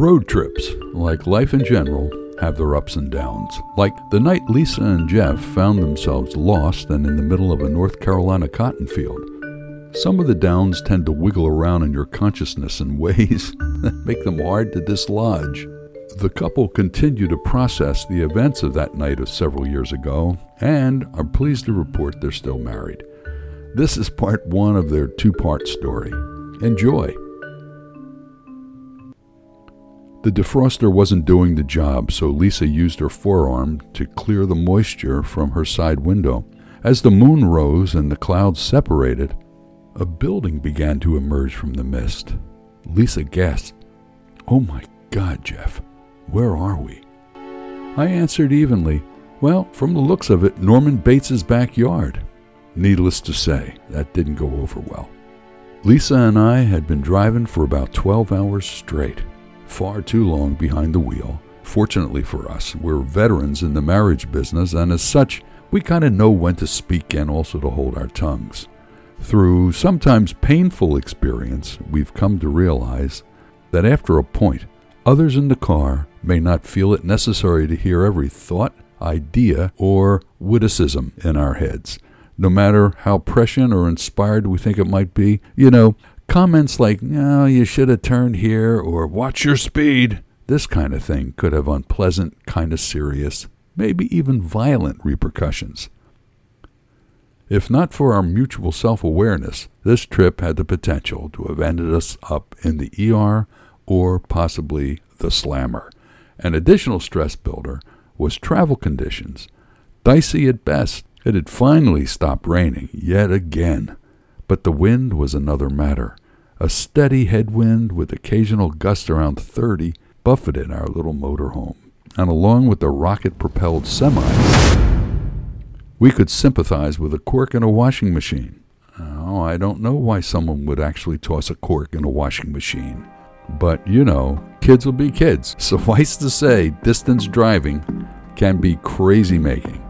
Road trips, like life in general, have their ups and downs. Like the night Lisa and Jeff found themselves lost and in the middle of a North Carolina cotton field. Some of the downs tend to wiggle around in your consciousness in ways that make them hard to dislodge. The couple continue to process the events of that night of several years ago and are pleased to report they're still married. This is part one of their two part story. Enjoy! The defroster wasn't doing the job, so Lisa used her forearm to clear the moisture from her side window. As the moon rose and the clouds separated, a building began to emerge from the mist. Lisa gasped, Oh my God, Jeff, where are we? I answered evenly, Well, from the looks of it, Norman Bates's backyard. Needless to say, that didn't go over well. Lisa and I had been driving for about 12 hours straight far too long behind the wheel. Fortunately for us, we're veterans in the marriage business, and as such, we kind of know when to speak and also to hold our tongues. Through sometimes painful experience, we've come to realize that after a point, others in the car may not feel it necessary to hear every thought, idea, or witticism in our heads. No matter how prescient or inspired we think it might be, you know, Comments like, no, you should have turned here, or watch your speed, this kind of thing could have unpleasant, kind of serious, maybe even violent repercussions. If not for our mutual self awareness, this trip had the potential to have ended us up in the ER or possibly the slammer. An additional stress builder was travel conditions. Dicey at best, it had finally stopped raining yet again. But the wind was another matter. A steady headwind with occasional gusts around 30 buffeted our little motorhome, and along with the rocket propelled semis, we could sympathize with a cork in a washing machine. Oh, I don't know why someone would actually toss a cork in a washing machine. But, you know, kids will be kids. Suffice to say, distance driving can be crazy making.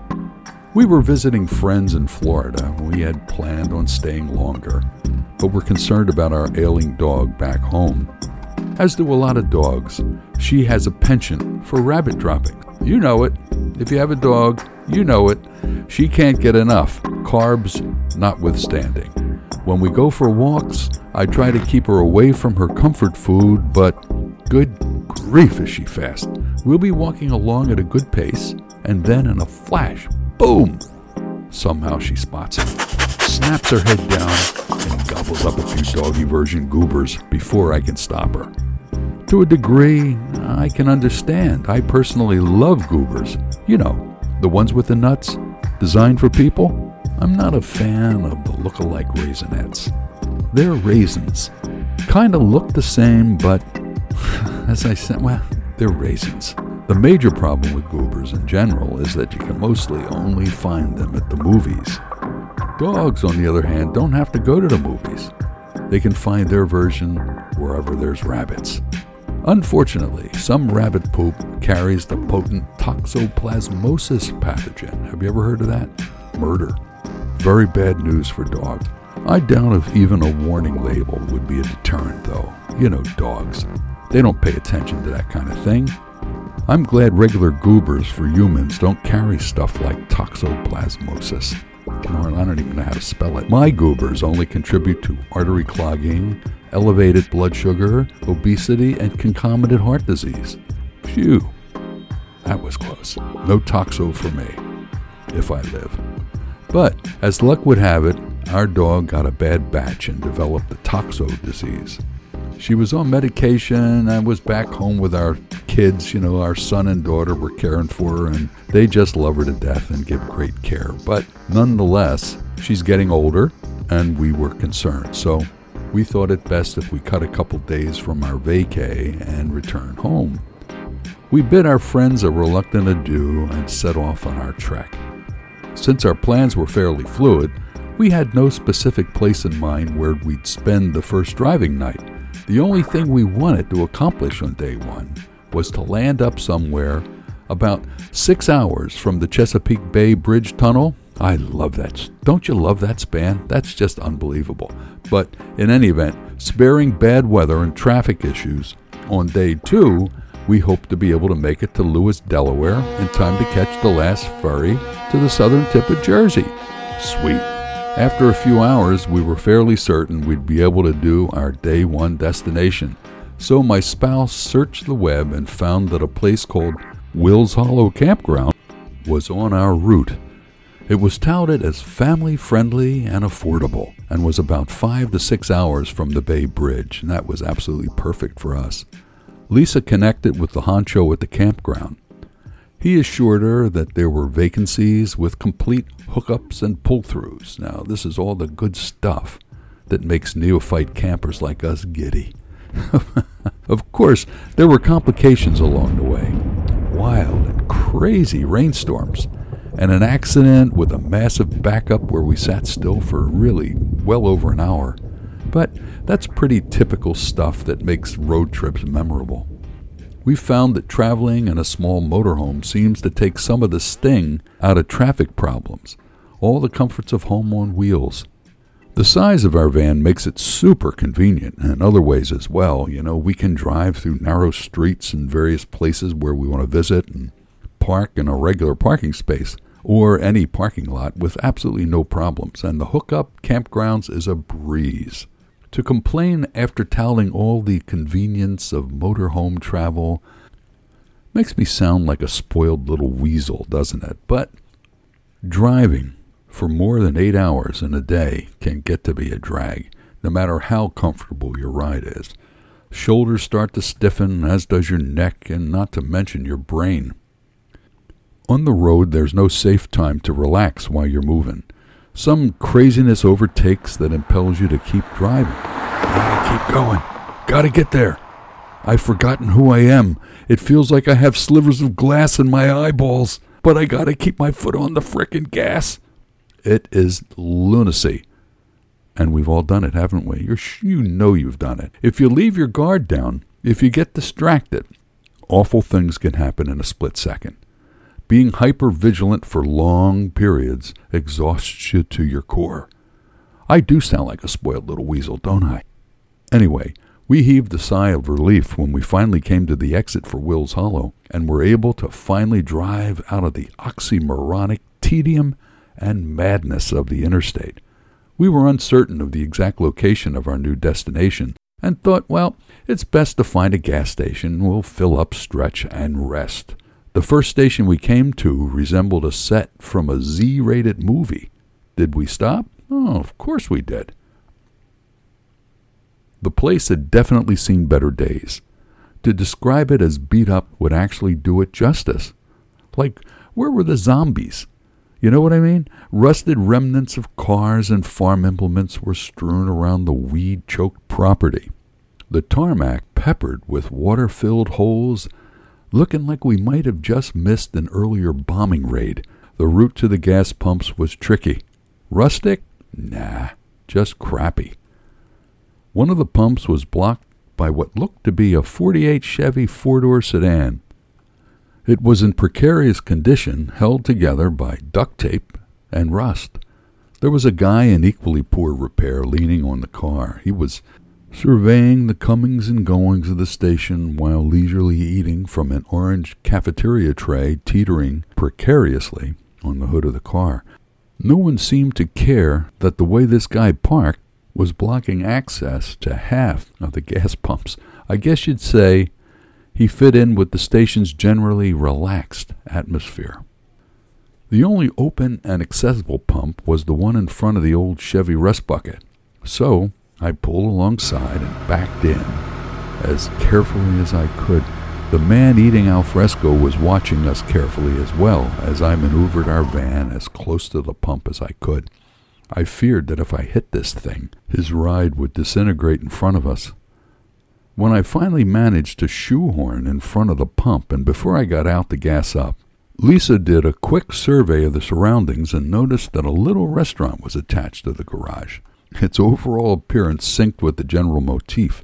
We were visiting friends in Florida. We had planned on staying longer, but were concerned about our ailing dog back home. As do a lot of dogs, she has a penchant for rabbit dropping. You know it. If you have a dog, you know it. She can't get enough, carbs notwithstanding. When we go for walks, I try to keep her away from her comfort food, but good grief is she fast. We'll be walking along at a good pace, and then in a flash, Boom! Somehow she spots him, snaps her head down, and gobbles up a few doggy version goobers before I can stop her. To a degree, I can understand. I personally love goobers. You know, the ones with the nuts, designed for people. I'm not a fan of the look-alike raisinets. They're raisins. Kind of look the same, but as I said, well, they're raisins. The major problem with goobers in general is that you can mostly only find them at the movies. Dogs, on the other hand, don't have to go to the movies. They can find their version wherever there's rabbits. Unfortunately, some rabbit poop carries the potent toxoplasmosis pathogen. Have you ever heard of that? Murder. Very bad news for dogs. I doubt if even a warning label would be a deterrent, though. You know, dogs. They don't pay attention to that kind of thing. I'm glad regular goobers for humans don't carry stuff like toxoplasmosis. I don't even know how to spell it. My goobers only contribute to artery clogging, elevated blood sugar, obesity, and concomitant heart disease. Phew. That was close. No toxo for me, if I live. But, as luck would have it, our dog got a bad batch and developed the toxo disease. She was on medication and was back home with our kids. You know, our son and daughter were caring for her, and they just love her to death and give great care. But nonetheless, she's getting older, and we were concerned. So we thought it best if we cut a couple days from our vacay and return home. We bid our friends a reluctant adieu and set off on our trek. Since our plans were fairly fluid, we had no specific place in mind where we'd spend the first driving night. The only thing we wanted to accomplish on day one was to land up somewhere about six hours from the Chesapeake Bay Bridge Tunnel. I love that. Don't you love that span? That's just unbelievable. But in any event, sparing bad weather and traffic issues, On day two, we hope to be able to make it to Lewes, Delaware in time to catch the last ferry to the southern tip of Jersey. Sweet. After a few hours, we were fairly certain we'd be able to do our day one destination. So my spouse searched the web and found that a place called Will's Hollow Campground was on our route. It was touted as family friendly and affordable and was about five to six hours from the Bay Bridge, and that was absolutely perfect for us. Lisa connected with the honcho at the campground. He assured her that there were vacancies with complete hookups and pull throughs. Now, this is all the good stuff that makes neophyte campers like us giddy. of course, there were complications along the way wild and crazy rainstorms, and an accident with a massive backup where we sat still for really well over an hour. But that's pretty typical stuff that makes road trips memorable. We've found that traveling in a small motorhome seems to take some of the sting out of traffic problems, all the comforts of home on wheels. The size of our van makes it super convenient in other ways as well. You know, we can drive through narrow streets and various places where we want to visit and park in a regular parking space or any parking lot with absolutely no problems. And the hookup campgrounds is a breeze. To complain after touting all the convenience of motorhome travel makes me sound like a spoiled little weasel, doesn't it? But driving for more than eight hours in a day can get to be a drag, no matter how comfortable your ride is. Shoulders start to stiffen, as does your neck, and not to mention your brain. On the road, there's no safe time to relax while you're moving. Some craziness overtakes that impels you to keep driving. Gotta keep going. Gotta get there. I've forgotten who I am. It feels like I have slivers of glass in my eyeballs, but I gotta keep my foot on the frickin' gas. It is lunacy. And we've all done it, haven't we? You're, you know you've done it. If you leave your guard down, if you get distracted, awful things can happen in a split second. Being hyper vigilant for long periods exhausts you to your core. I do sound like a spoiled little weasel, don't I? Anyway, we heaved a sigh of relief when we finally came to the exit for Will's Hollow and were able to finally drive out of the oxymoronic tedium and madness of the interstate. We were uncertain of the exact location of our new destination and thought, well, it's best to find a gas station. We'll fill up, stretch, and rest. The first station we came to resembled a set from a Z rated movie. Did we stop? Oh, of course we did. The place had definitely seen better days. To describe it as beat up would actually do it justice. Like, where were the zombies? You know what I mean? Rusted remnants of cars and farm implements were strewn around the weed choked property. The tarmac peppered with water filled holes looking like we might have just missed an earlier bombing raid. The route to the gas pumps was tricky. Rustic? Nah, just crappy. One of the pumps was blocked by what looked to be a 48 Chevy four door sedan. It was in precarious condition, held together by duct tape and rust. There was a guy in equally poor repair leaning on the car. He was surveying the comings and goings of the station while leisurely eating from an orange cafeteria tray teetering precariously on the hood of the car. No one seemed to care that the way this guy parked was blocking access to half of the gas pumps. I guess you'd say he fit in with the station's generally relaxed atmosphere. The only open and accessible pump was the one in front of the old Chevy rust bucket. So I pulled alongside and backed in as carefully as I could. The man eating al fresco was watching us carefully as well as I maneuvered our van as close to the pump as I could. I feared that if I hit this thing, his ride would disintegrate in front of us. When I finally managed to shoehorn in front of the pump and before I got out to gas up, Lisa did a quick survey of the surroundings and noticed that a little restaurant was attached to the garage. Its overall appearance synced with the general motif.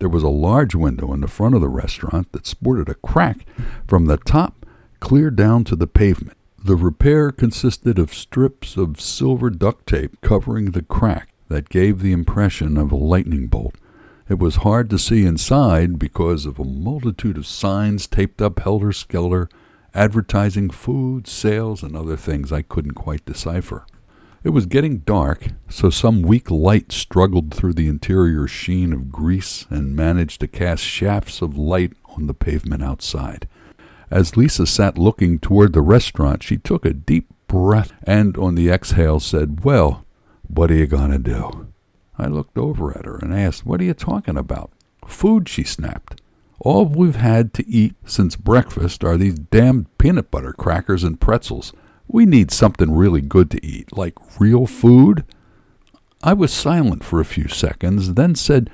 There was a large window in the front of the restaurant that sported a crack from the top clear down to the pavement. The repair consisted of strips of silver duct tape covering the crack that gave the impression of a lightning bolt. It was hard to see inside because of a multitude of signs taped up helter skelter, advertising food, sales, and other things I couldn't quite decipher. It was getting dark, so some weak light struggled through the interior sheen of grease and managed to cast shafts of light on the pavement outside. As Lisa sat looking toward the restaurant, she took a deep breath and on the exhale said, Well, what are you going to do? I looked over at her and asked, What are you talking about? Food, she snapped. All we've had to eat since breakfast are these damned peanut butter crackers and pretzels. We need something really good to eat, like real food. I was silent for a few seconds, then said,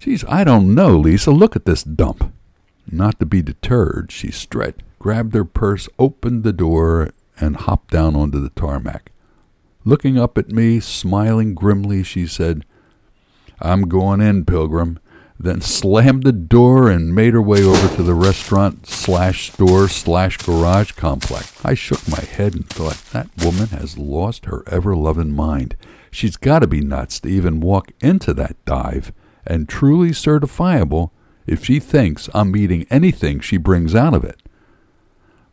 Geez, I don't know, Lisa. Look at this dump. Not to be deterred, she stretched, grabbed her purse, opened the door, and hopped down onto the tarmac. Looking up at me, smiling grimly, she said, I'm going in, Pilgrim. Then slammed the door and made her way over to the restaurant slash store slash garage complex. I shook my head and thought, that woman has lost her ever loving mind. She's got to be nuts to even walk into that dive, and truly certifiable if she thinks I'm eating anything she brings out of it.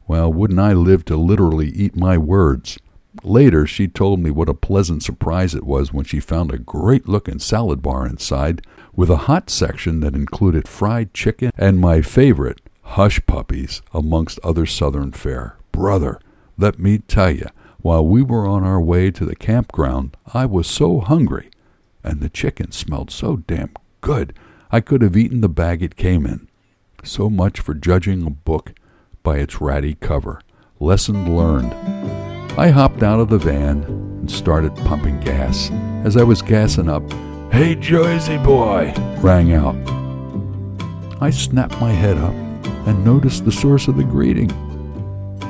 Well, wouldn't I live to literally eat my words? Later, she told me what a pleasant surprise it was when she found a great looking salad bar inside with a hot section that included fried chicken and my favorite, hush puppies, amongst other southern fare. Brother, let me tell you, while we were on our way to the campground, I was so hungry, and the chicken smelled so damn good, I could have eaten the bag it came in. So much for judging a book by its ratty cover. Lesson learned. I hopped out of the van and started pumping gas. As I was gassing up, Hey Jersey boy, rang out. I snapped my head up and noticed the source of the greeting.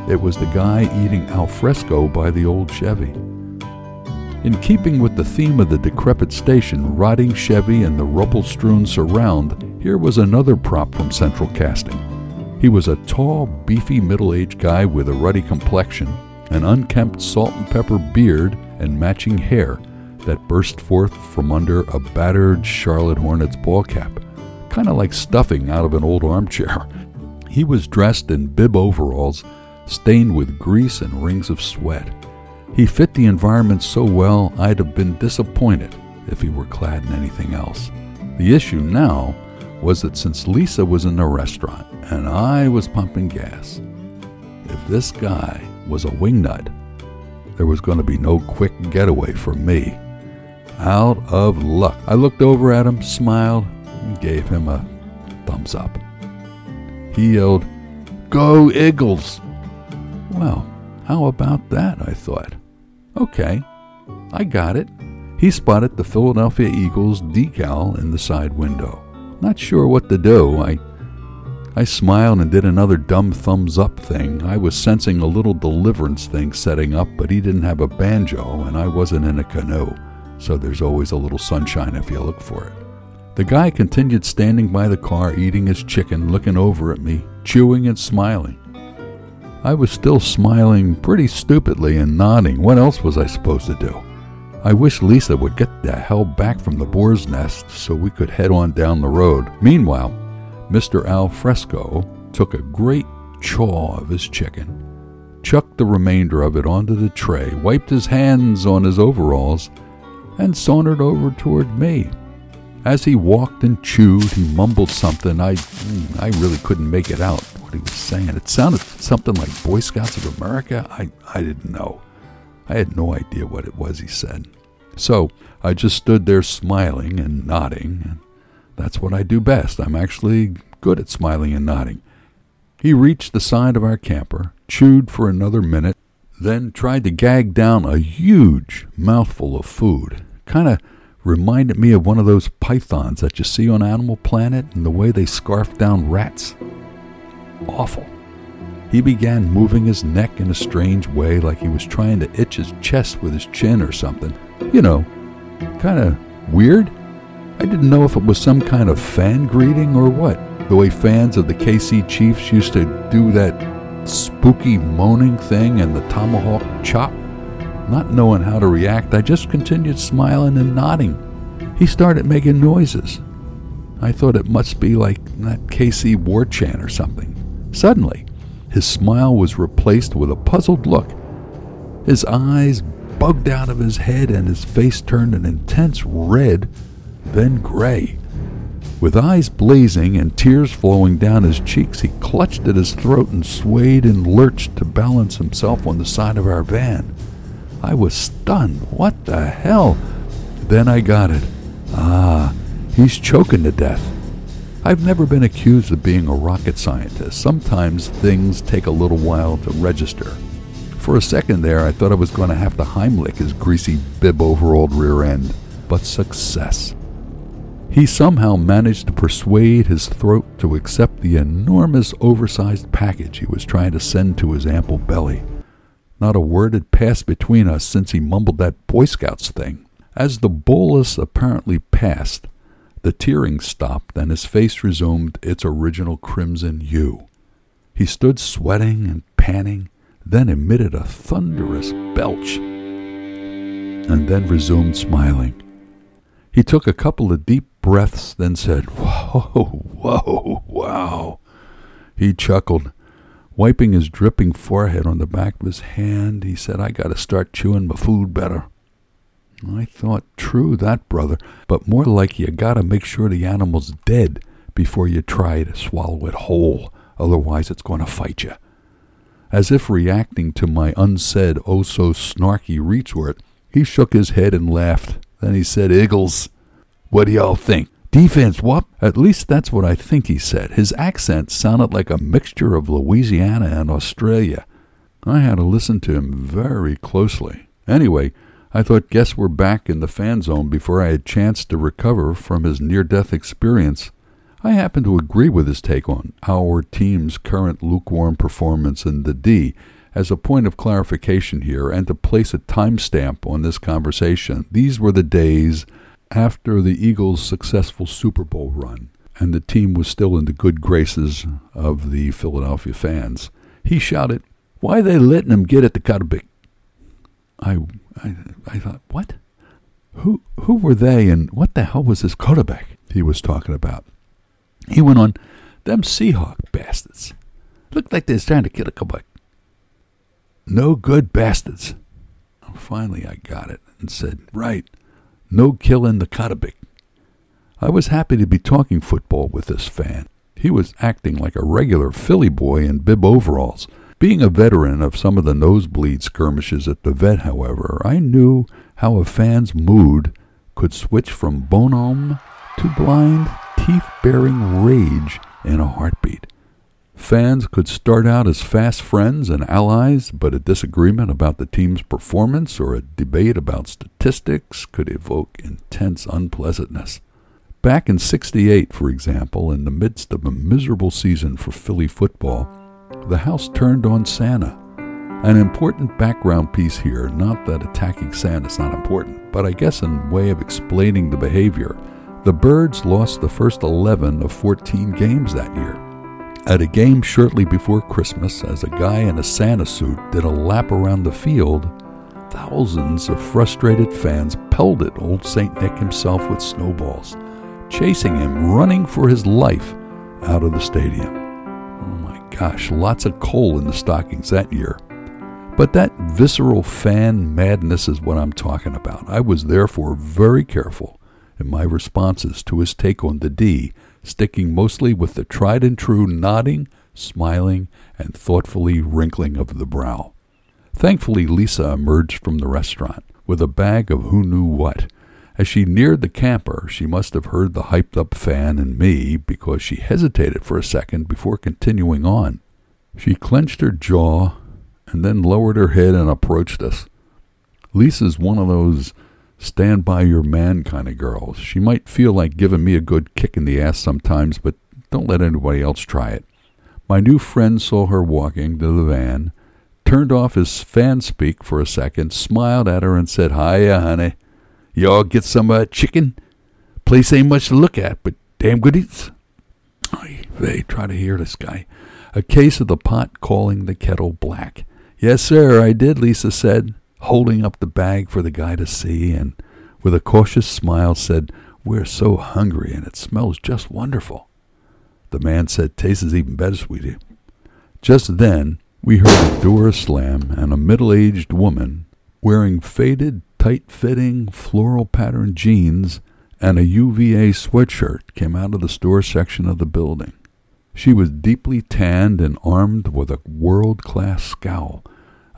It was the guy eating al fresco by the old Chevy. In keeping with the theme of the decrepit station, rotting Chevy and the rubble strewn surround, here was another prop from Central Casting. He was a tall, beefy middle aged guy with a ruddy complexion, an unkempt salt and pepper beard, and matching hair that burst forth from under a battered Charlotte Hornets ball cap, kind of like stuffing out of an old armchair. He was dressed in bib overalls, stained with grease and rings of sweat. He fit the environment so well, I'd have been disappointed if he were clad in anything else. The issue now was that since Lisa was in the restaurant and I was pumping gas, if this guy was a wingnut, there was going to be no quick getaway for me. Out of luck. I looked over at him, smiled, and gave him a thumbs up. He yelled, Go Eagles! Well, how about that? I thought. Okay, I got it. He spotted the Philadelphia Eagles decal in the side window. Not sure what to do. I I smiled and did another dumb thumbs up thing. I was sensing a little deliverance thing setting up, but he didn't have a banjo and I wasn't in a canoe, so there's always a little sunshine if you look for it. The guy continued standing by the car, eating his chicken, looking over at me, chewing and smiling. I was still smiling pretty stupidly and nodding. What else was I supposed to do? I wish Lisa would get the hell back from the boar's nest so we could head on down the road. Meanwhile, Mr. Al Fresco took a great chaw of his chicken, chucked the remainder of it onto the tray, wiped his hands on his overalls, and sauntered over toward me. As he walked and chewed, he mumbled something. I, hmm, I really couldn't make it out what he was saying. It sounded something like Boy Scouts of America. I, I didn't know. I had no idea what it was he said. So I just stood there smiling and nodding. That's what I do best. I'm actually good at smiling and nodding. He reached the side of our camper, chewed for another minute, then tried to gag down a huge mouthful of food. Kind of reminded me of one of those pythons that you see on Animal Planet and the way they scarf down rats. Awful. He began moving his neck in a strange way, like he was trying to itch his chest with his chin or something. You know, kind of weird. I didn't know if it was some kind of fan greeting or what. The way fans of the KC Chiefs used to do that spooky moaning thing and the tomahawk chop. Not knowing how to react, I just continued smiling and nodding. He started making noises, I thought it must be like that KC war chant or something. Suddenly, his smile was replaced with a puzzled look. His eyes bugged out of his head and his face turned an intense red, then gray. With eyes blazing and tears flowing down his cheeks, he clutched at his throat and swayed and lurched to balance himself on the side of our van. I was stunned. What the hell? Then I got it. Ah, he's choking to death. I've never been accused of being a rocket scientist. Sometimes things take a little while to register. For a second there, I thought I was going to have to Heimlich his greasy bib overalled rear end. But success. He somehow managed to persuade his throat to accept the enormous oversized package he was trying to send to his ample belly. Not a word had passed between us since he mumbled that Boy Scouts thing. As the bolus apparently passed, the tearing stopped and his face resumed its original crimson hue. He stood sweating and panting, then emitted a thunderous belch, and then resumed smiling. He took a couple of deep breaths, then said, Whoa, whoa, wow. He chuckled. Wiping his dripping forehead on the back of his hand, he said, I gotta start chewing my food better. I thought, true that, brother, but more like you gotta make sure the animal's dead before you try to swallow it whole, otherwise it's going to fight you. As if reacting to my unsaid, oh so snarky retort, he shook his head and laughed. Then he said, Eagles, what do y'all think? Defense, what? At least that's what I think he said. His accent sounded like a mixture of Louisiana and Australia. I had to listen to him very closely. Anyway, I thought guess we're back in the fan zone before I had a chance to recover from his near death experience. I happen to agree with his take on our team's current lukewarm performance in the D as a point of clarification here and to place a timestamp on this conversation, these were the days after the Eagles' successful Super Bowl run, and the team was still in the good graces of the Philadelphia fans. He shouted, Why are they letting him get at the quarterback? I, I, I thought, what? Who, who were they and what the hell was this quarterback he was talking about? He went on, Them Seahawk bastards. Looked like they was trying to kill a quarterback. No good bastards. Finally, I got it and said, Right, no killing the Katabik. I was happy to be talking football with this fan. He was acting like a regular Philly boy in bib overalls. Being a veteran of some of the nosebleed skirmishes at the vet, however, I knew how a fan's mood could switch from bonhomme to blind, teeth baring rage in a heartbeat. Fans could start out as fast friends and allies, but a disagreement about the team's performance or a debate about statistics could evoke intense unpleasantness. Back in 68, for example, in the midst of a miserable season for Philly football, the house turned on Santa. An important background piece here, not that attacking Santa is not important, but I guess in way of explaining the behavior. The Birds lost the first 11 of 14 games that year. At a game shortly before Christmas, as a guy in a Santa suit did a lap around the field, thousands of frustrated fans pelted old St. Nick himself with snowballs, chasing him, running for his life out of the stadium. Oh my gosh, lots of coal in the stockings that year. But that visceral fan madness is what I'm talking about. I was therefore very careful in my responses to his take on the D sticking mostly with the tried and true nodding, smiling, and thoughtfully wrinkling of the brow. Thankfully, Lisa emerged from the restaurant with a bag of who knew what. As she neared the camper, she must have heard the hyped up fan and me because she hesitated for a second before continuing on. She clenched her jaw and then lowered her head and approached us. Lisa's one of those stand by your man kind of girls. She might feel like giving me a good kick in the ass sometimes, but don't let anybody else try it. My new friend saw her walking to the van, turned off his fan speak for a second, smiled at her, and said, Hiya, honey. You all get some uh, chicken? Place ain't much to look at, but damn good eats. They try to hear this guy. A case of the pot calling the kettle black. Yes, sir, I did, Lisa said holding up the bag for the guy to see, and with a cautious smile said, We're so hungry and it smells just wonderful. The man said, Tastes even better, sweetie. Just then, we heard a door slam and a middle aged woman wearing faded, tight fitting, floral patterned jeans and a UVA sweatshirt came out of the store section of the building. She was deeply tanned and armed with a world class scowl.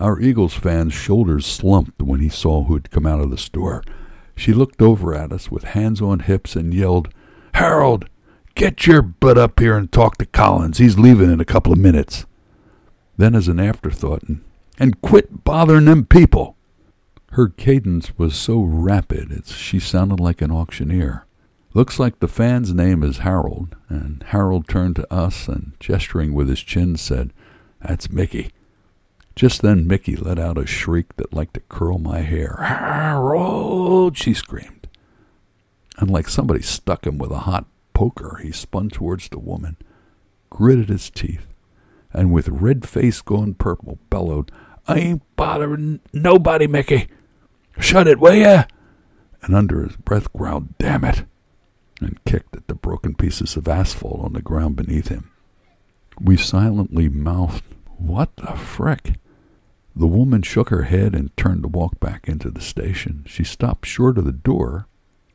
Our Eagles fan's shoulders slumped when he saw who had come out of the store. She looked over at us with hands on hips and yelled, Harold, get your butt up here and talk to Collins. He's leaving in a couple of minutes. Then, as an afterthought, and, quit bothering them people. Her cadence was so rapid it she sounded like an auctioneer. Looks like the fan's name is Harold, and Harold turned to us and, gesturing with his chin, said, That's Mickey. Just then Mickey let out a shriek that liked to curl my hair. Harold! she screamed. And like somebody stuck him with a hot poker, he spun towards the woman, gritted his teeth, and with red face going purple, bellowed, I ain't bothering nobody, Mickey. Shut it, will ya? And under his breath growled, Damn it! and kicked at the broken pieces of asphalt on the ground beneath him. We silently mouthed, What the frick? The woman shook her head and turned to walk back into the station. She stopped short of the door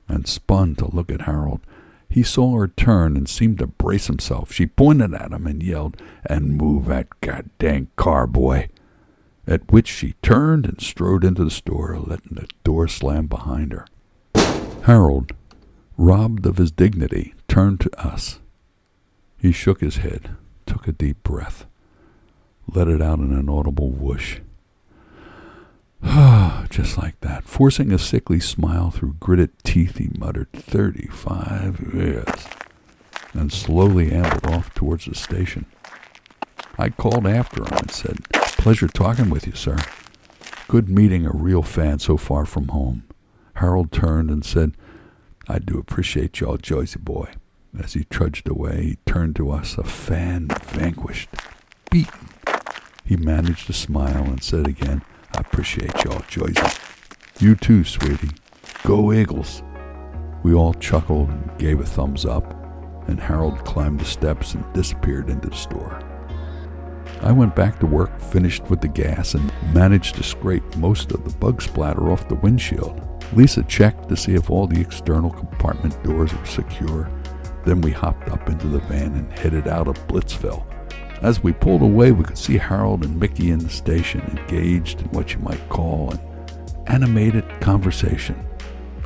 and spun to look at Harold. He saw her turn and seemed to brace himself. She pointed at him and yelled, And move that goddamn car, boy. At which she turned and strode into the store, letting the door slam behind her. Harold, robbed of his dignity, turned to us. He shook his head, took a deep breath, let it out in an audible whoosh. Just like that. Forcing a sickly smile through gritted teeth, he muttered, Thirty-five years, and slowly ambled off towards the station. I called after him and said, Pleasure talking with you, sir. Good meeting a real fan so far from home. Harold turned and said, I do appreciate y'all, Joycey boy. As he trudged away, he turned to us, a fan vanquished, beaten. He managed to smile and said again, I appreciate y'all, Joycey. You too, sweetie. Go Eagles. We all chuckled and gave a thumbs up, and Harold climbed the steps and disappeared into the store. I went back to work, finished with the gas, and managed to scrape most of the bug splatter off the windshield. Lisa checked to see if all the external compartment doors were secure. Then we hopped up into the van and headed out of Blitzville. As we pulled away, we could see Harold and Mickey in the station, engaged in what you might call an animated conversation.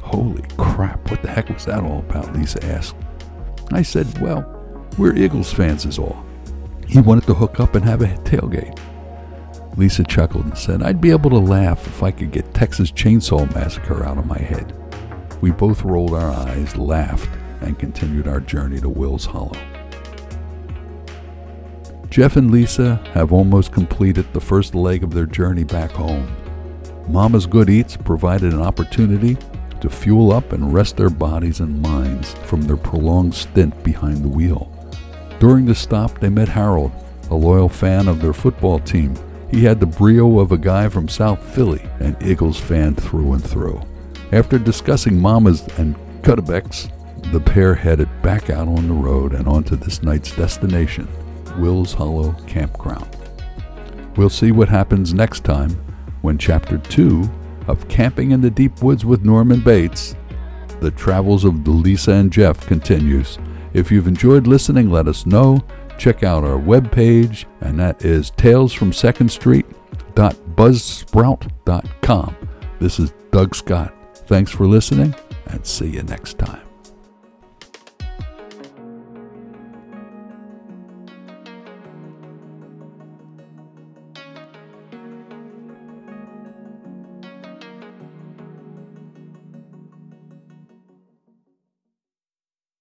Holy crap, what the heck was that all about? Lisa asked. I said, Well, we're Eagles fans, is all. He wanted to hook up and have a tailgate. Lisa chuckled and said, I'd be able to laugh if I could get Texas Chainsaw Massacre out of my head. We both rolled our eyes, laughed, and continued our journey to Will's Hollow. Jeff and Lisa have almost completed the first leg of their journey back home. Mama's Good Eats provided an opportunity to fuel up and rest their bodies and minds from their prolonged stint behind the wheel. During the stop, they met Harold, a loyal fan of their football team he had the brio of a guy from South Philly, an Eagles fan through and through. After discussing Mamas and Cuddebecs, the pair headed back out on the road and onto this night's destination, Will's Hollow Campground. We'll see what happens next time when Chapter 2 of Camping in the Deep Woods with Norman Bates, The Travels of Lisa and Jeff, continues. If you've enjoyed listening, let us know check out our webpage, and that is talesfromsecondstreet.buzzsprout.com. This is Doug Scott. Thanks for listening, and see you next time.